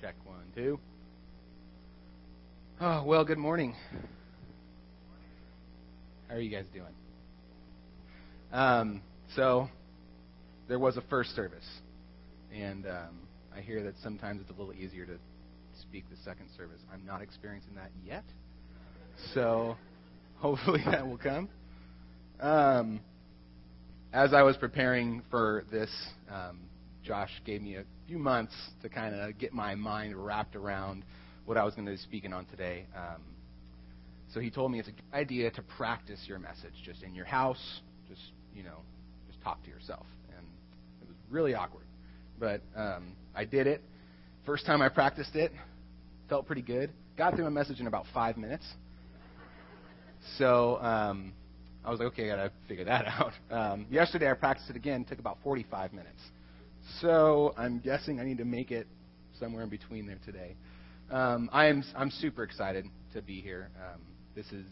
Check one, two. Oh, well, good morning. How are you guys doing? Um, so, there was a first service, and um, I hear that sometimes it's a little easier to speak the second service. I'm not experiencing that yet, so hopefully that will come. Um, as I was preparing for this, um, Josh gave me a few months to kind of get my mind wrapped around what I was going to be speaking on today. Um, so he told me it's a good idea to practice your message just in your house, just you know, just talk to yourself, and it was really awkward, but um, I did it. First time I practiced it, felt pretty good. Got through my message in about five minutes. So um, I was like, okay, I gotta figure that out. Um, yesterday I practiced it again. Took about 45 minutes. So I'm guessing I need to make it somewhere in between there today. Um, I am I'm super excited to be here. Um, this is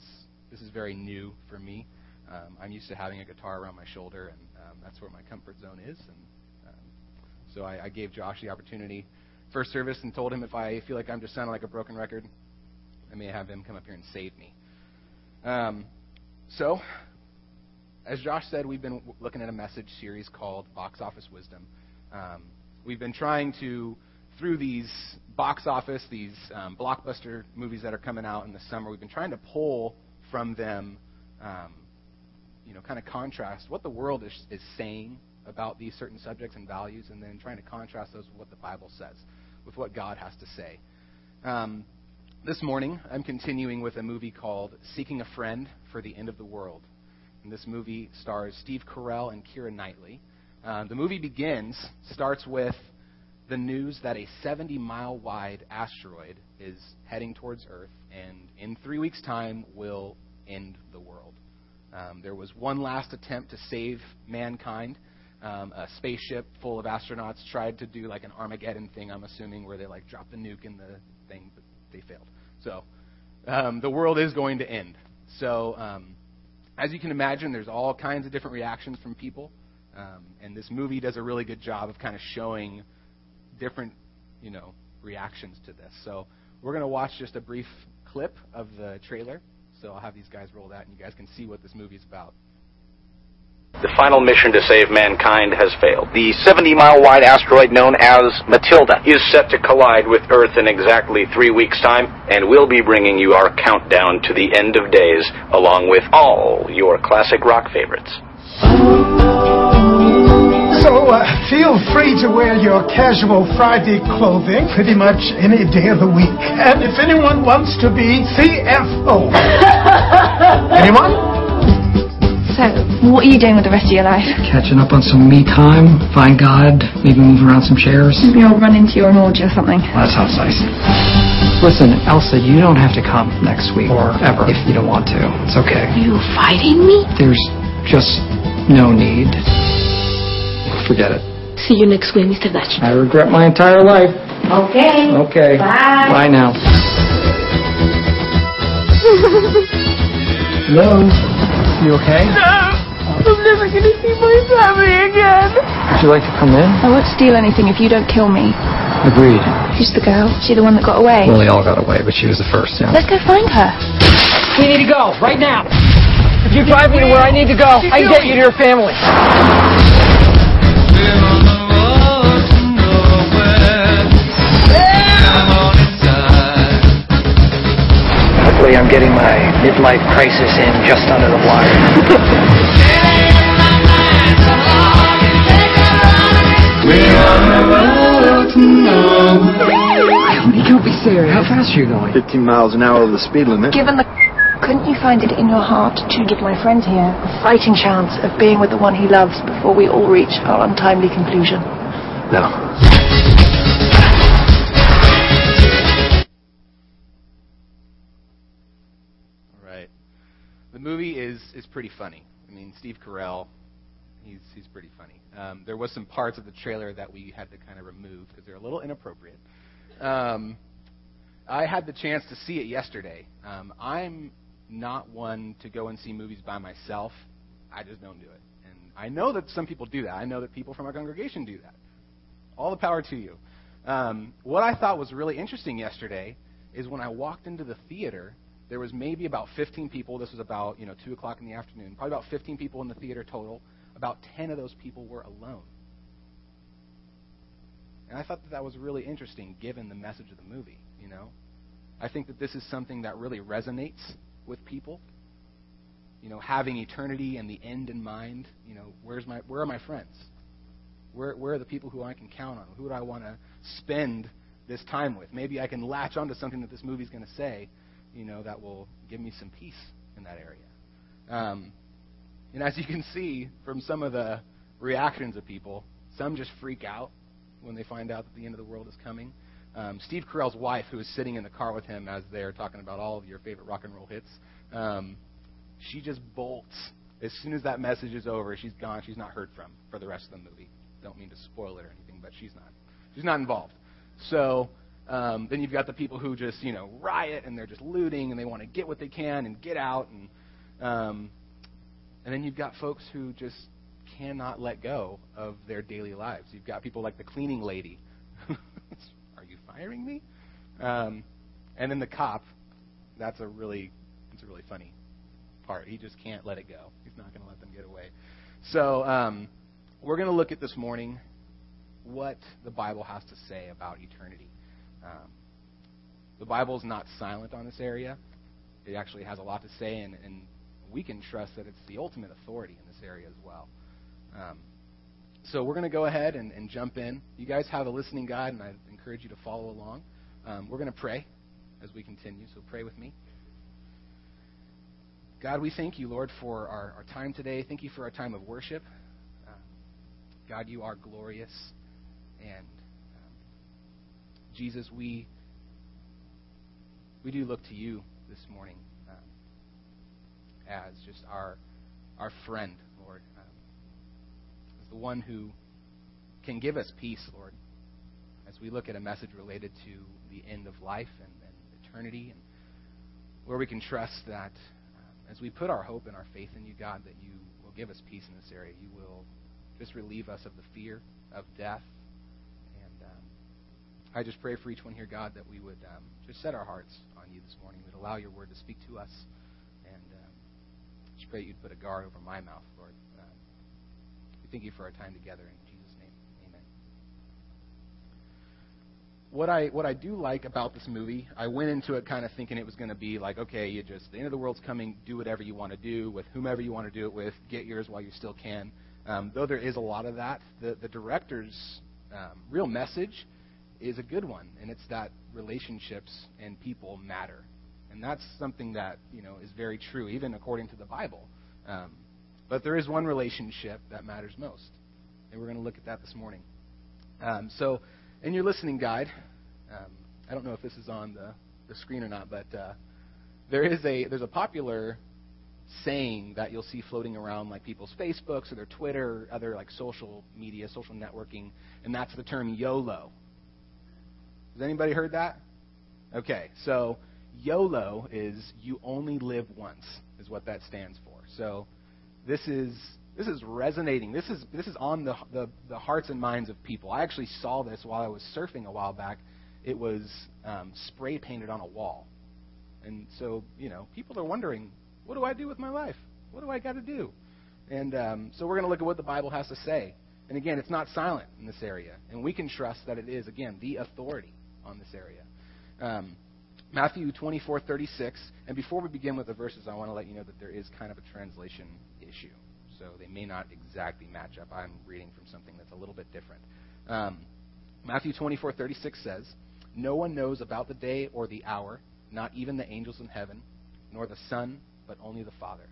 this is very new for me. Um, I'm used to having a guitar around my shoulder, and um, that's where my comfort zone is. And um, so I, I gave Josh the opportunity first service and told him if I feel like I'm just sounding like a broken record, I may have him come up here and save me. Um, so, as Josh said, we've been looking at a message series called Box Office Wisdom. Um, we've been trying to, through these box office, these um, blockbuster movies that are coming out in the summer, we've been trying to pull from them, um, you know, kind of contrast what the world is, is saying about these certain subjects and values, and then trying to contrast those with what the Bible says, with what God has to say. Um, this morning, I'm continuing with a movie called Seeking a Friend for the End of the World. And this movie stars Steve Carell and Keira Knightley. Uh, the movie begins, starts with the news that a 70 mile wide asteroid is heading towards Earth and in three weeks' time will end the world. Um, there was one last attempt to save mankind. Um, a spaceship full of astronauts tried to do like an Armageddon thing, I'm assuming, where they like dropped the nuke in the thing, but they failed. So um, the world is going to end. So um, as you can imagine, there's all kinds of different reactions from people. Um, and this movie does a really good job of kind of showing different, you know, reactions to this. So we're going to watch just a brief clip of the trailer. So I'll have these guys roll that, and you guys can see what this movie is about. The final mission to save mankind has failed. The 70 mile wide asteroid known as Matilda is set to collide with Earth in exactly three weeks' time, and we'll be bringing you our countdown to the end of days, along with all your classic rock favorites. So uh, feel free to wear your casual Friday clothing pretty much any day of the week. And if anyone wants to be CFO, anyone? So, what are you doing with the rest of your life? Catching up on some me time, find God, maybe move around some chairs. Maybe I'll run into your an orgy or something. Well, that sounds nice. Listen, Elsa, you don't have to come next week or ever if you don't want to. It's okay. Are you fighting me? There's just no need. Forget it. See you next week, Mr. Dodge. I regret my entire life. Okay. Okay. Bye. Bye now. Hello? You okay? No. I'm never gonna see my family again. Would you like to come in? I won't steal anything if you don't kill me. Agreed. Who's the girl? She the one that got away? Well, they all got away, but she was the first, yeah. Let's go find her. We need to go, right now. If you drive me to where I need to go, I can get you to your family. Luckily, I'm getting my midlife crisis in just under the wire. You can't be serious. How fast are you going? 15 miles an hour over the speed limit. Given the. Couldn't you find it in your heart to give my friend here a fighting chance of being with the one he loves before we all reach our untimely conclusion? No. All right. The movie is is pretty funny. I mean, Steve Carell, he's he's pretty funny. Um, there was some parts of the trailer that we had to kind of remove because they're a little inappropriate. Um, I had the chance to see it yesterday. Um, I'm not one to go and see movies by myself. I just don't do it. And I know that some people do that. I know that people from our congregation do that. All the power to you. Um, what I thought was really interesting yesterday is when I walked into the theater, there was maybe about 15 people. This was about you know two o'clock in the afternoon. Probably about 15 people in the theater total. About 10 of those people were alone. And I thought that that was really interesting, given the message of the movie. You know, I think that this is something that really resonates with people. You know, having eternity and the end in mind. You know, where's my where are my friends? Where where are the people who I can count on? Who do I want to spend this time with? Maybe I can latch onto something that this movie's going to say. You know, that will give me some peace in that area. Um, and as you can see from some of the reactions of people, some just freak out when they find out that the end of the world is coming. Um, Steve Carell's wife, who is sitting in the car with him as they're talking about all of your favorite rock and roll hits, um, she just bolts. As soon as that message is over, she's gone. She's not heard from for the rest of the movie. Don't mean to spoil it or anything, but she's not. She's not involved. So um, then you've got the people who just you know riot and they're just looting and they want to get what they can and get out and um, and then you've got folks who just cannot let go of their daily lives. You've got people like the cleaning lady. Firing me? Um, and then the cop. That's a really, it's a really funny part. He just can't let it go. He's not going to let them get away. So um, we're going to look at this morning what the Bible has to say about eternity. Um, the Bible is not silent on this area. It actually has a lot to say, and, and we can trust that it's the ultimate authority in this area as well. Um, so we're going to go ahead and, and, jump in. You guys have a listening guide, and I encourage you to follow along. Um, we're going to pray as we continue, so pray with me. God, we thank you, Lord, for our, our time today. Thank you for our time of worship. Uh, God, you are glorious. And um, Jesus, we we do look to you this morning as just our our friend, Lord, um, as the one who can give us peace, Lord, as we look at a message related to the end of life and, and eternity, and where we can trust that uh, as we put our hope and our faith in you, God, that you will give us peace in this area. You will just relieve us of the fear of death. And um, I just pray for each one here, God, that we would um, just set our hearts on you this morning, We'd allow your word to speak to us And just pray you'd put a guard over my mouth, Lord. Uh, we thank you for our time together in Jesus' name. Amen. What I what I do like about this movie, I went into it kind of thinking it was going to be like, okay, you just the end of the world's coming, do whatever you want to do with whomever you want to do it with, get yours while you still can. Um, though there is a lot of that, the the director's um, real message is a good one, and it's that relationships and people matter. And that's something that, you know, is very true, even according to the Bible. Um, but there is one relationship that matters most. And we're going to look at that this morning. Um, so, in your listening guide, um, I don't know if this is on the, the screen or not, but uh, there is a there's a popular saying that you'll see floating around like people's Facebooks or their Twitter or other like social media, social networking, and that's the term YOLO. Has anybody heard that? Okay, so YOLO is you only live once, is what that stands for. So this is this is resonating. This is this is on the, the, the hearts and minds of people. I actually saw this while I was surfing a while back. It was um, spray painted on a wall, and so you know people are wondering, what do I do with my life? What do I got to do? And um, so we're going to look at what the Bible has to say. And again, it's not silent in this area, and we can trust that it is again the authority on this area. Um, Matthew 24:36. And before we begin with the verses, I want to let you know that there is kind of a translation issue. So they may not exactly match up. I'm reading from something that's a little bit different. Um, Matthew 24:36 says, "No one knows about the day or the hour, not even the angels in heaven, nor the Son, but only the Father."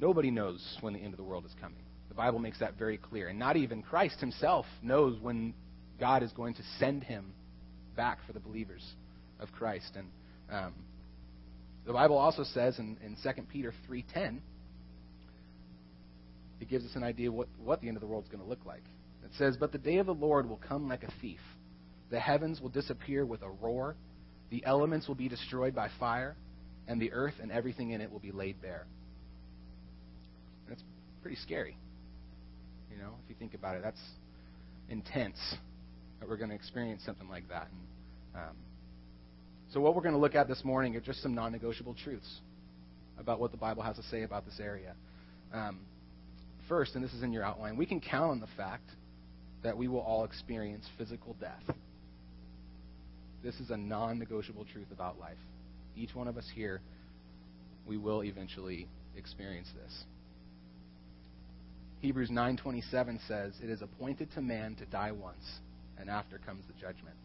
Nobody knows when the end of the world is coming. The Bible makes that very clear. And not even Christ himself knows when God is going to send him back for the believers of Christ. And um, the Bible also says in, in 2 Peter 3.10, it gives us an idea what, what the end of the world is going to look like. It says, But the day of the Lord will come like a thief. The heavens will disappear with a roar. The elements will be destroyed by fire. And the earth and everything in it will be laid bare. That's pretty scary. You know, if you think about it, that's intense. that we're going to experience something like that. And, um, so, what we're going to look at this morning are just some non negotiable truths about what the Bible has to say about this area. Um, first, and this is in your outline, we can count on the fact that we will all experience physical death. This is a non negotiable truth about life. Each one of us here, we will eventually experience this. Hebrews 9:27 says, "It is appointed to man to die once, and after comes the judgment."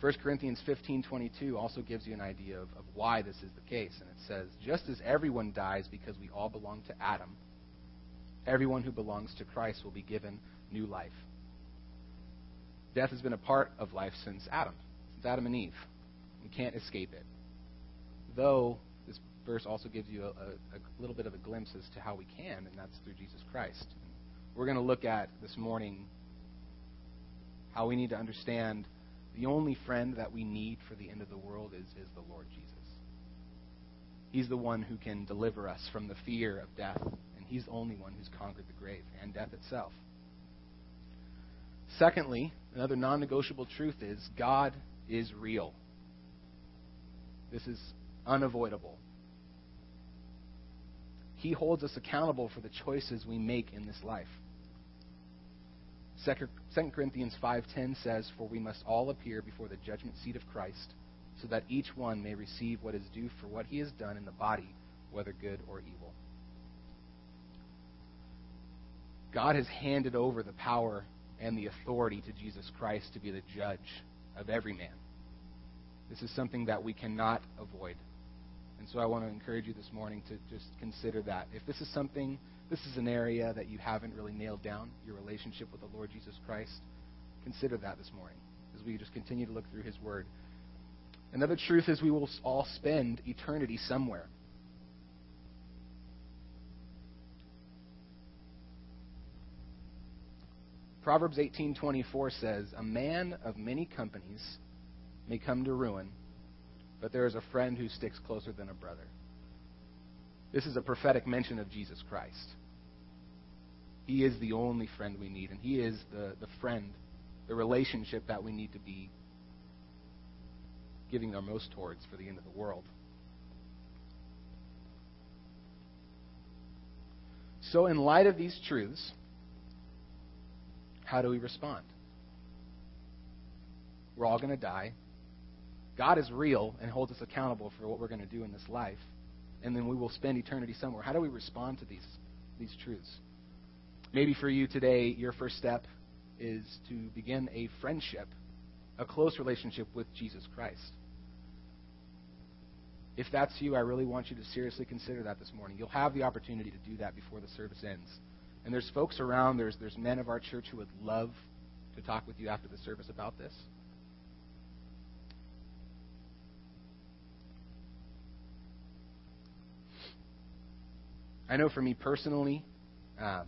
1 Corinthians 15:22 also gives you an idea of, of why this is the case, and it says, "Just as everyone dies because we all belong to Adam, everyone who belongs to Christ will be given new life." Death has been a part of life since Adam, since Adam and Eve. We can't escape it. Though this verse also gives you a, a, a little bit of a glimpse as to how we can, and that's through Jesus Christ. We're going to look at this morning how we need to understand the only friend that we need for the end of the world is, is the Lord Jesus. He's the one who can deliver us from the fear of death, He's the only one who's conquered the grave and death itself. Secondly, another non negotiable truth is God is real. This is unavoidable. He holds us accountable for the choices we make in this life. 2 Corinthians 5:10 says, "For we must all appear before the judgment seat of Christ, so that each one may receive what is due for what he has done in the body, whether good or evil." God has handed over the power and the authority to Jesus Christ to be the judge of every man. This is something that we cannot avoid. And so I want to encourage you this morning to just consider that. If this is something, this is an area that you haven't really nailed down, your relationship with the Lord Jesus Christ, consider that this morning as we just continue to look through His Word. Another truth is we will all spend eternity somewhere. Proverbs 18:24 says, "A man of many companies may come to ruin, but there is a friend who sticks closer than a brother." This is a prophetic mention of Jesus Christ. He is the only friend we need, and He is the, the friend, the relationship that we need to be giving our most towards for the end of the world. So, in light of these truths, how do we respond? We're all going to die. God is real and holds us accountable for what we're going to do in this life. And then we will spend eternity somewhere. How do we respond to these, these truths? Maybe for you today, your first step is to begin a friendship, a close relationship with Jesus Christ. If that's you, I really want you to seriously consider that this morning. You'll have the opportunity to do that before the service ends. And there's folks around, there's, there's men of our church who would love to talk with you after the service about this. I know for me personally, um,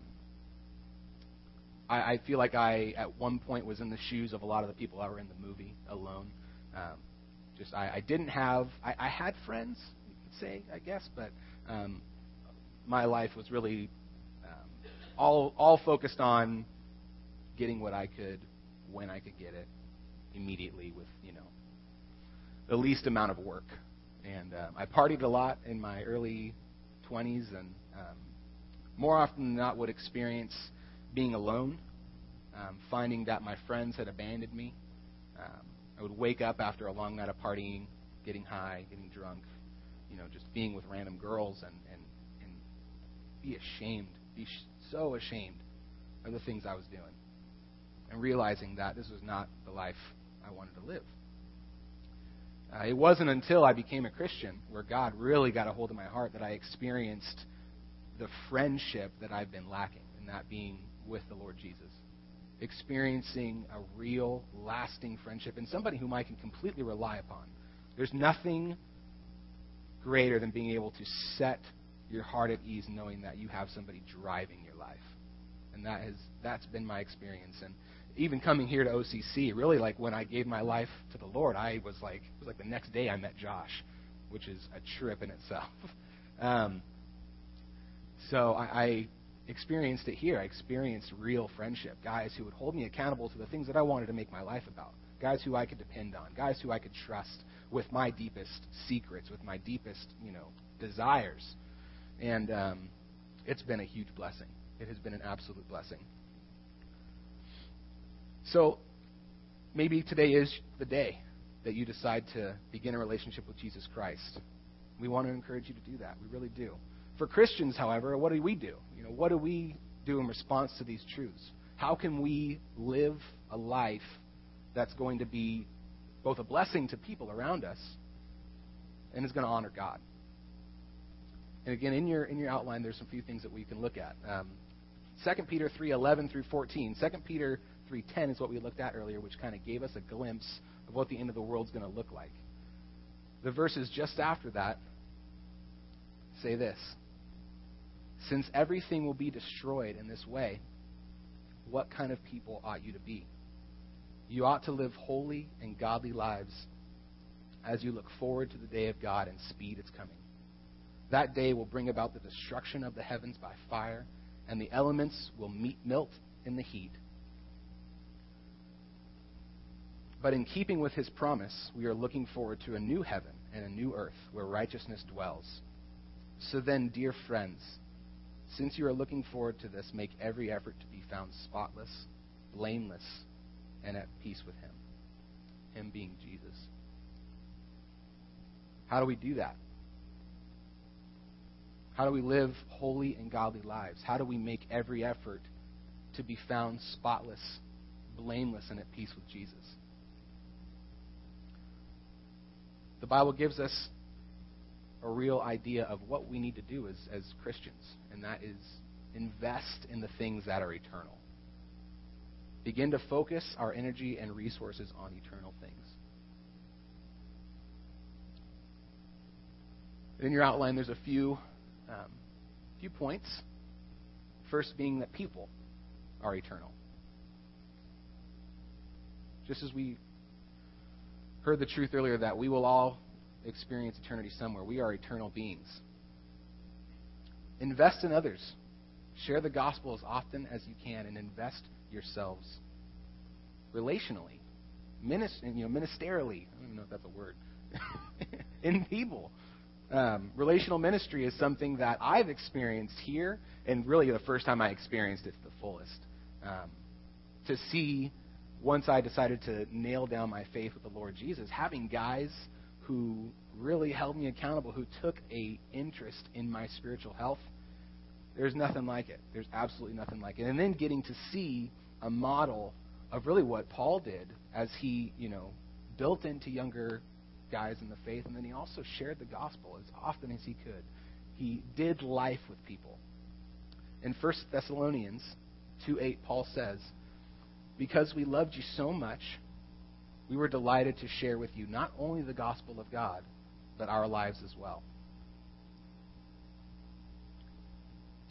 I, I feel like I, at one point, was in the shoes of a lot of the people that were in the movie alone. Um, just I, I didn't have, I, I had friends, you could say, I guess, but um, my life was really all all focused on getting what I could when I could get it immediately with you know the least amount of work. And um, I partied a lot in my early 20s, and um, more often than not would experience being alone, um, finding that my friends had abandoned me. Um, I would wake up after a long night of partying, getting high, getting drunk, you know, just being with random girls, and and and be ashamed, be so ashamed of the things I was doing and realizing that this was not the life I wanted to live. Uh, it wasn't until I became a Christian where God really got a hold of my heart that I experienced the friendship that I've been lacking, and that being with the Lord Jesus. Experiencing a real, lasting friendship and somebody whom I can completely rely upon. There's nothing greater than being able to set your heart at ease knowing that you have somebody driving your life. And that has that's been my experience. And even coming here to OCC, really like when I gave my life to the Lord, I was like it was like the next day I met Josh, which is a trip in itself. um, so I, I experienced it here. I experienced real friendship. Guys who would hold me accountable to the things that I wanted to make my life about. Guys who I could depend on. Guys who I could trust with my deepest secrets, with my deepest, you know, desires. And um, it's been a huge blessing. It has been an absolute blessing. So maybe today is the day that you decide to begin a relationship with Jesus Christ. We want to encourage you to do that. We really do. For Christians, however, what do we do? You know, what do we do in response to these truths? How can we live a life that's going to be both a blessing to people around us and is going to honor God? And again, in your in your outline, there's a few things that we can look at. Um, 2 Peter 3:11 through 14. 2 Peter 3:10 is what we looked at earlier, which kind of gave us a glimpse of what the end of the world is going to look like. The verses just after that say this Since everything will be destroyed in this way, what kind of people ought you to be? You ought to live holy and godly lives as you look forward to the day of God and speed its coming. That day will bring about the destruction of the heavens by fire, and the elements will meet, melt in the heat. But in keeping with his promise, we are looking forward to a new heaven and a new earth where righteousness dwells. So then, dear friends, since you are looking forward to this, make every effort to be found spotless, blameless, and at peace with him. Him being Jesus. How do we do that? How do we live holy and godly lives? How do we make every effort to be found spotless, blameless, and at peace with Jesus? The Bible gives us a real idea of what we need to do as, as Christians, and that is invest in the things that are eternal. Begin to focus our energy and resources on eternal things. In your outline, there's a few, um, few points. First being that people are eternal. Just as we heard the truth earlier that we will all experience eternity somewhere. We are eternal beings. Invest in others. Share the gospel as often as you can and invest yourselves relationally, minist- you know, ministerially. I don't even know if that's a word. in people. Um, relational ministry is something that I've experienced here, and really the first time I experienced it to the fullest. Um, to see once I decided to nail down my faith with the Lord Jesus, having guys who really held me accountable, who took a interest in my spiritual health, there's nothing like it. There's absolutely nothing like it. And then getting to see a model of really what Paul did as he, you know, built into younger guys in the faith, and then he also shared the gospel as often as he could. He did life with people. In 1 Thessalonians 2 8, Paul says, because we loved you so much, we were delighted to share with you not only the gospel of God, but our lives as well.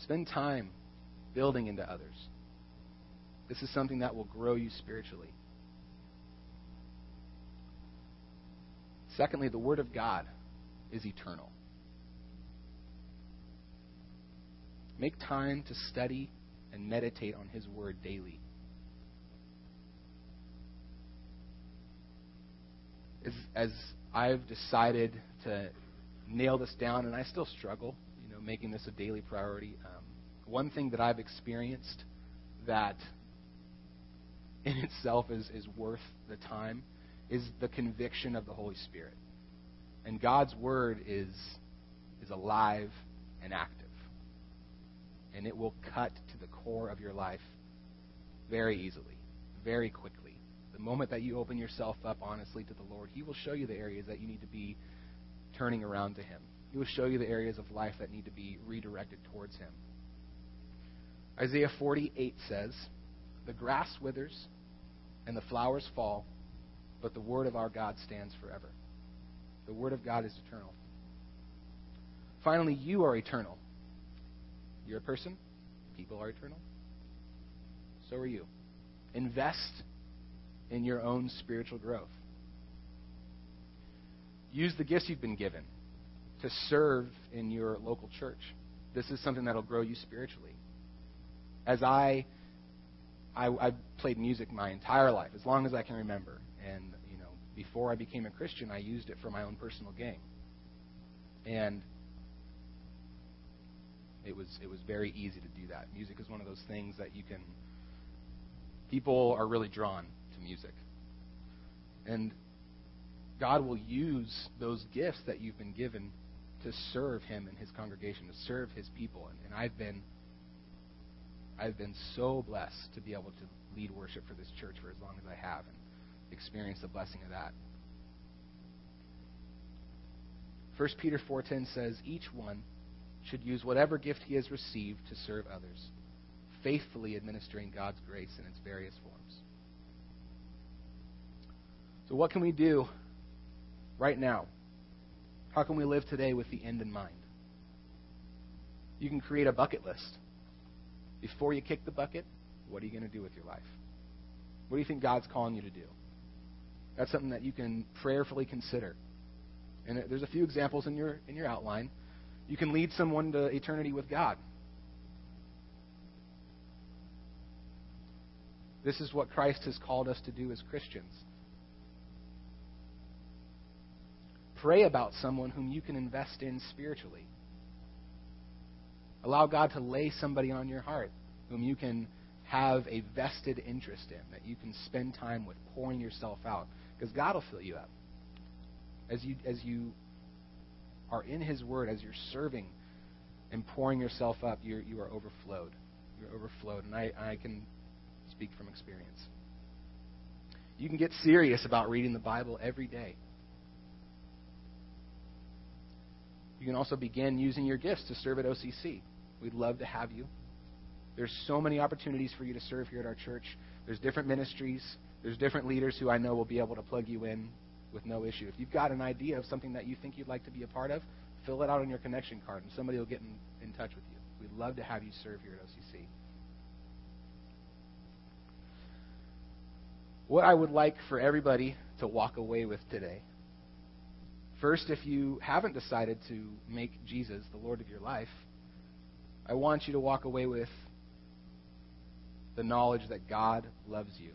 Spend time building into others. This is something that will grow you spiritually. Secondly, the Word of God is eternal. Make time to study and meditate on His Word daily. as, as I've decided to nail this down, and I still struggle, you know, making this a daily priority. Um, one thing that I've experienced that in itself is, is worth the time is the conviction of the Holy Spirit. And God's Word is, is alive and active. And it will cut to the core of your life very easily, very quickly. The moment that you open yourself up honestly to the Lord, He will show you the areas that you need to be turning around to Him. He will show you the areas of life that need to be redirected towards Him. Isaiah 48 says, The grass withers and the flowers fall, but the word of our God stands forever. The word of God is eternal. Finally, you are eternal. You're a person, people are eternal. So are you. Invest in your own spiritual growth. Use the gifts you've been given to serve in your local church. This is something that'll grow you spiritually. as I, I, I played music my entire life, as long as I can remember. And, you know, before I became a Christian, I used it for my own personal gain. And it was it was very easy to do that. Music is one of those things that you can people are really drawn to music. And God will use those gifts that you've been given to serve him and his congregation, to serve his people. And, and I've been I've been so blessed to be able to lead worship for this church for as long as I have and experience the blessing of that. 1 Peter 4:10 says each one should use whatever gift he has received to serve others, faithfully administering God's grace in its various forms. So what can we do right now? How can we live today with the end in mind? You can create a bucket list. Before you kick the bucket, what are you going to do with your life? What do you think God's calling you to do? That's something that you can prayerfully consider. And there's a few examples in your in your outline. You can lead someone to eternity with God. This is what Christ has called us to do as Christians. Pray about someone whom you can invest in spiritually. Allow God to lay somebody on your heart whom you can have a vested interest in, that you can spend time with, pouring yourself out. Because God will fill you up. As you, as you are in His Word, as you're serving and pouring yourself up, you're, you are overflowed. You're overflowed. And I, I can speak from experience. You can get serious about reading the Bible every day. You can also begin using your gifts to serve at OCC. We'd love to have you. There's so many opportunities for you to serve here at our church. There's different ministries. There's different leaders who I know will be able to plug you in with no issue. If you've got an idea of something that you think you'd like to be a part of, fill it out on your connection card and somebody will get in, in touch with you. We'd love to have you serve here at OCC. What I would like for everybody to walk away with today. First, if you haven't decided to make Jesus the Lord of your life, I want you to walk away with the knowledge that God loves you.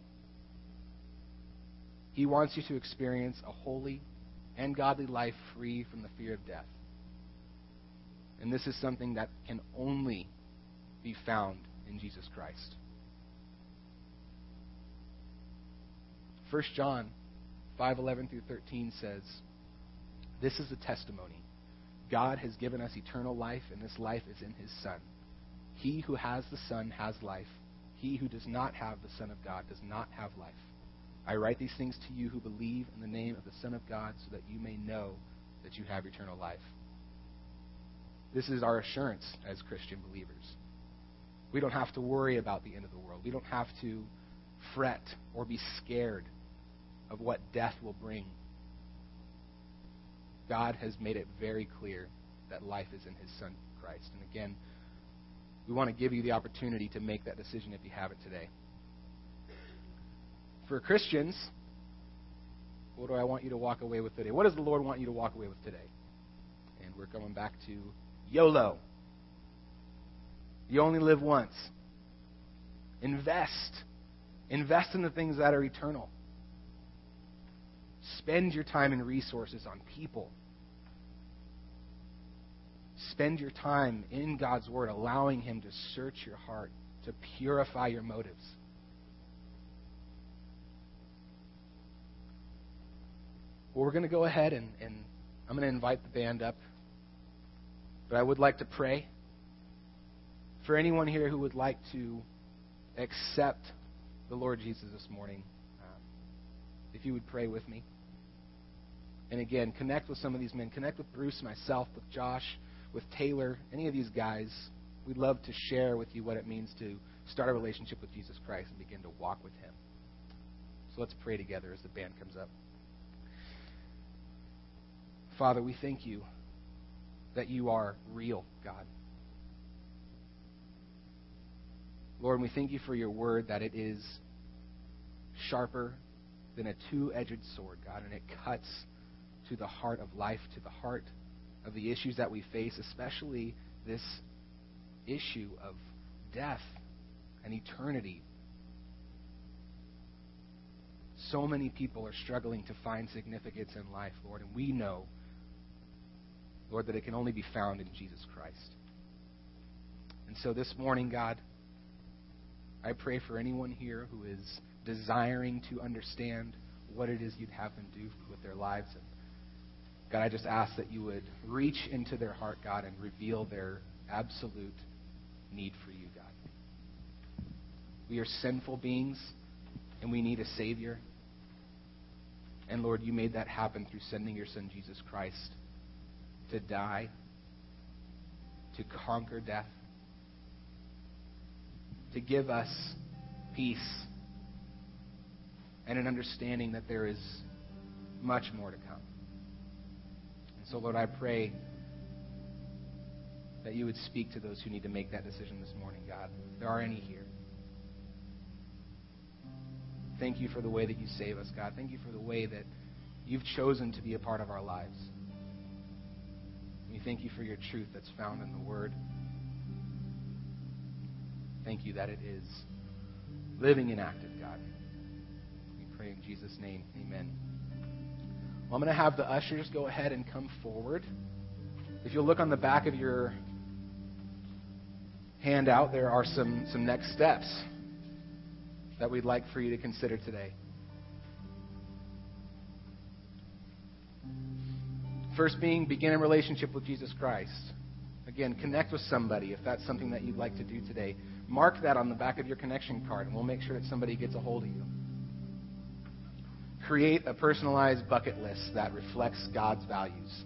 He wants you to experience a holy and godly life free from the fear of death. And this is something that can only be found in Jesus Christ. 1 John 5:11 through 13 says, "This is the testimony. God has given us eternal life, and this life is in his Son. He who has the Son has life. He who does not have the Son of God does not have life. I write these things to you who believe in the name of the Son of God so that you may know that you have eternal life. This is our assurance as Christian believers. We don't have to worry about the end of the world. We don't have to fret or be scared of what death will bring. God has made it very clear that life is in his Son, Christ. And again, we want to give you the opportunity to make that decision if you have it today. For Christians, what do I want you to walk away with today? What does the Lord want you to walk away with today? And we're coming back to YOLO. You only live once. Invest. Invest in the things that are eternal. Spend your time and resources on people spend your time in God's Word, allowing Him to search your heart, to purify your motives. Well, we're going to go ahead and, and I'm going to invite the band up. But I would like to pray for anyone here who would like to accept the Lord Jesus this morning. Um, if you would pray with me. And again, connect with some of these men. Connect with Bruce, myself, with Josh with Taylor, any of these guys, we'd love to share with you what it means to start a relationship with Jesus Christ and begin to walk with Him. So let's pray together as the band comes up. Father, we thank you that you are real, God. Lord, we thank you for your word that it is sharper than a two edged sword, God, and it cuts to the heart of life, to the heart of the issues that we face, especially this issue of death and eternity. So many people are struggling to find significance in life, Lord, and we know, Lord, that it can only be found in Jesus Christ. And so this morning, God, I pray for anyone here who is desiring to understand what it is you'd have them do with their lives. And God, I just ask that you would reach into their heart, God, and reveal their absolute need for you, God. We are sinful beings, and we need a Savior. And Lord, you made that happen through sending your Son, Jesus Christ, to die, to conquer death, to give us peace and an understanding that there is much more to come. And so, Lord, I pray that you would speak to those who need to make that decision this morning, God. If there are any here. Thank you for the way that you save us, God. Thank you for the way that you've chosen to be a part of our lives. We thank you for your truth that's found in the Word. Thank you that it is living and active, God. We pray in Jesus' name. Amen. Well, I'm going to have the ushers go ahead and come forward. If you'll look on the back of your handout, there are some, some next steps that we'd like for you to consider today. First being begin a relationship with Jesus Christ. Again, connect with somebody if that's something that you'd like to do today. Mark that on the back of your connection card, and we'll make sure that somebody gets a hold of you. Create a personalized bucket list that reflects God's values.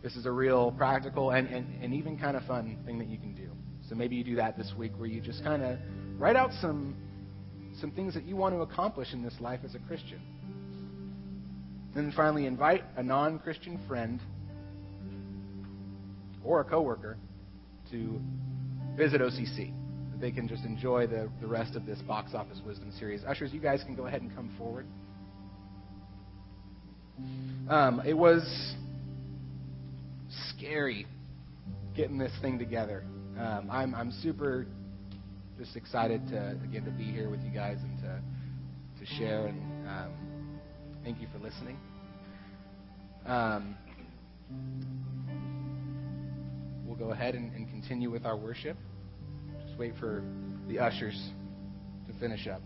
This is a real practical and, and, and even kind of fun thing that you can do. So maybe you do that this week where you just kind of write out some, some things that you want to accomplish in this life as a Christian. And then finally, invite a non Christian friend or a coworker to visit OCC. They can just enjoy the, the rest of this box office wisdom series. Ushers, you guys can go ahead and come forward. Um, it was scary getting this thing together. Um, I'm, I'm super just excited to again to be here with you guys and to to share and um, thank you for listening. Um, we'll go ahead and, and continue with our worship. Just wait for the ushers to finish up.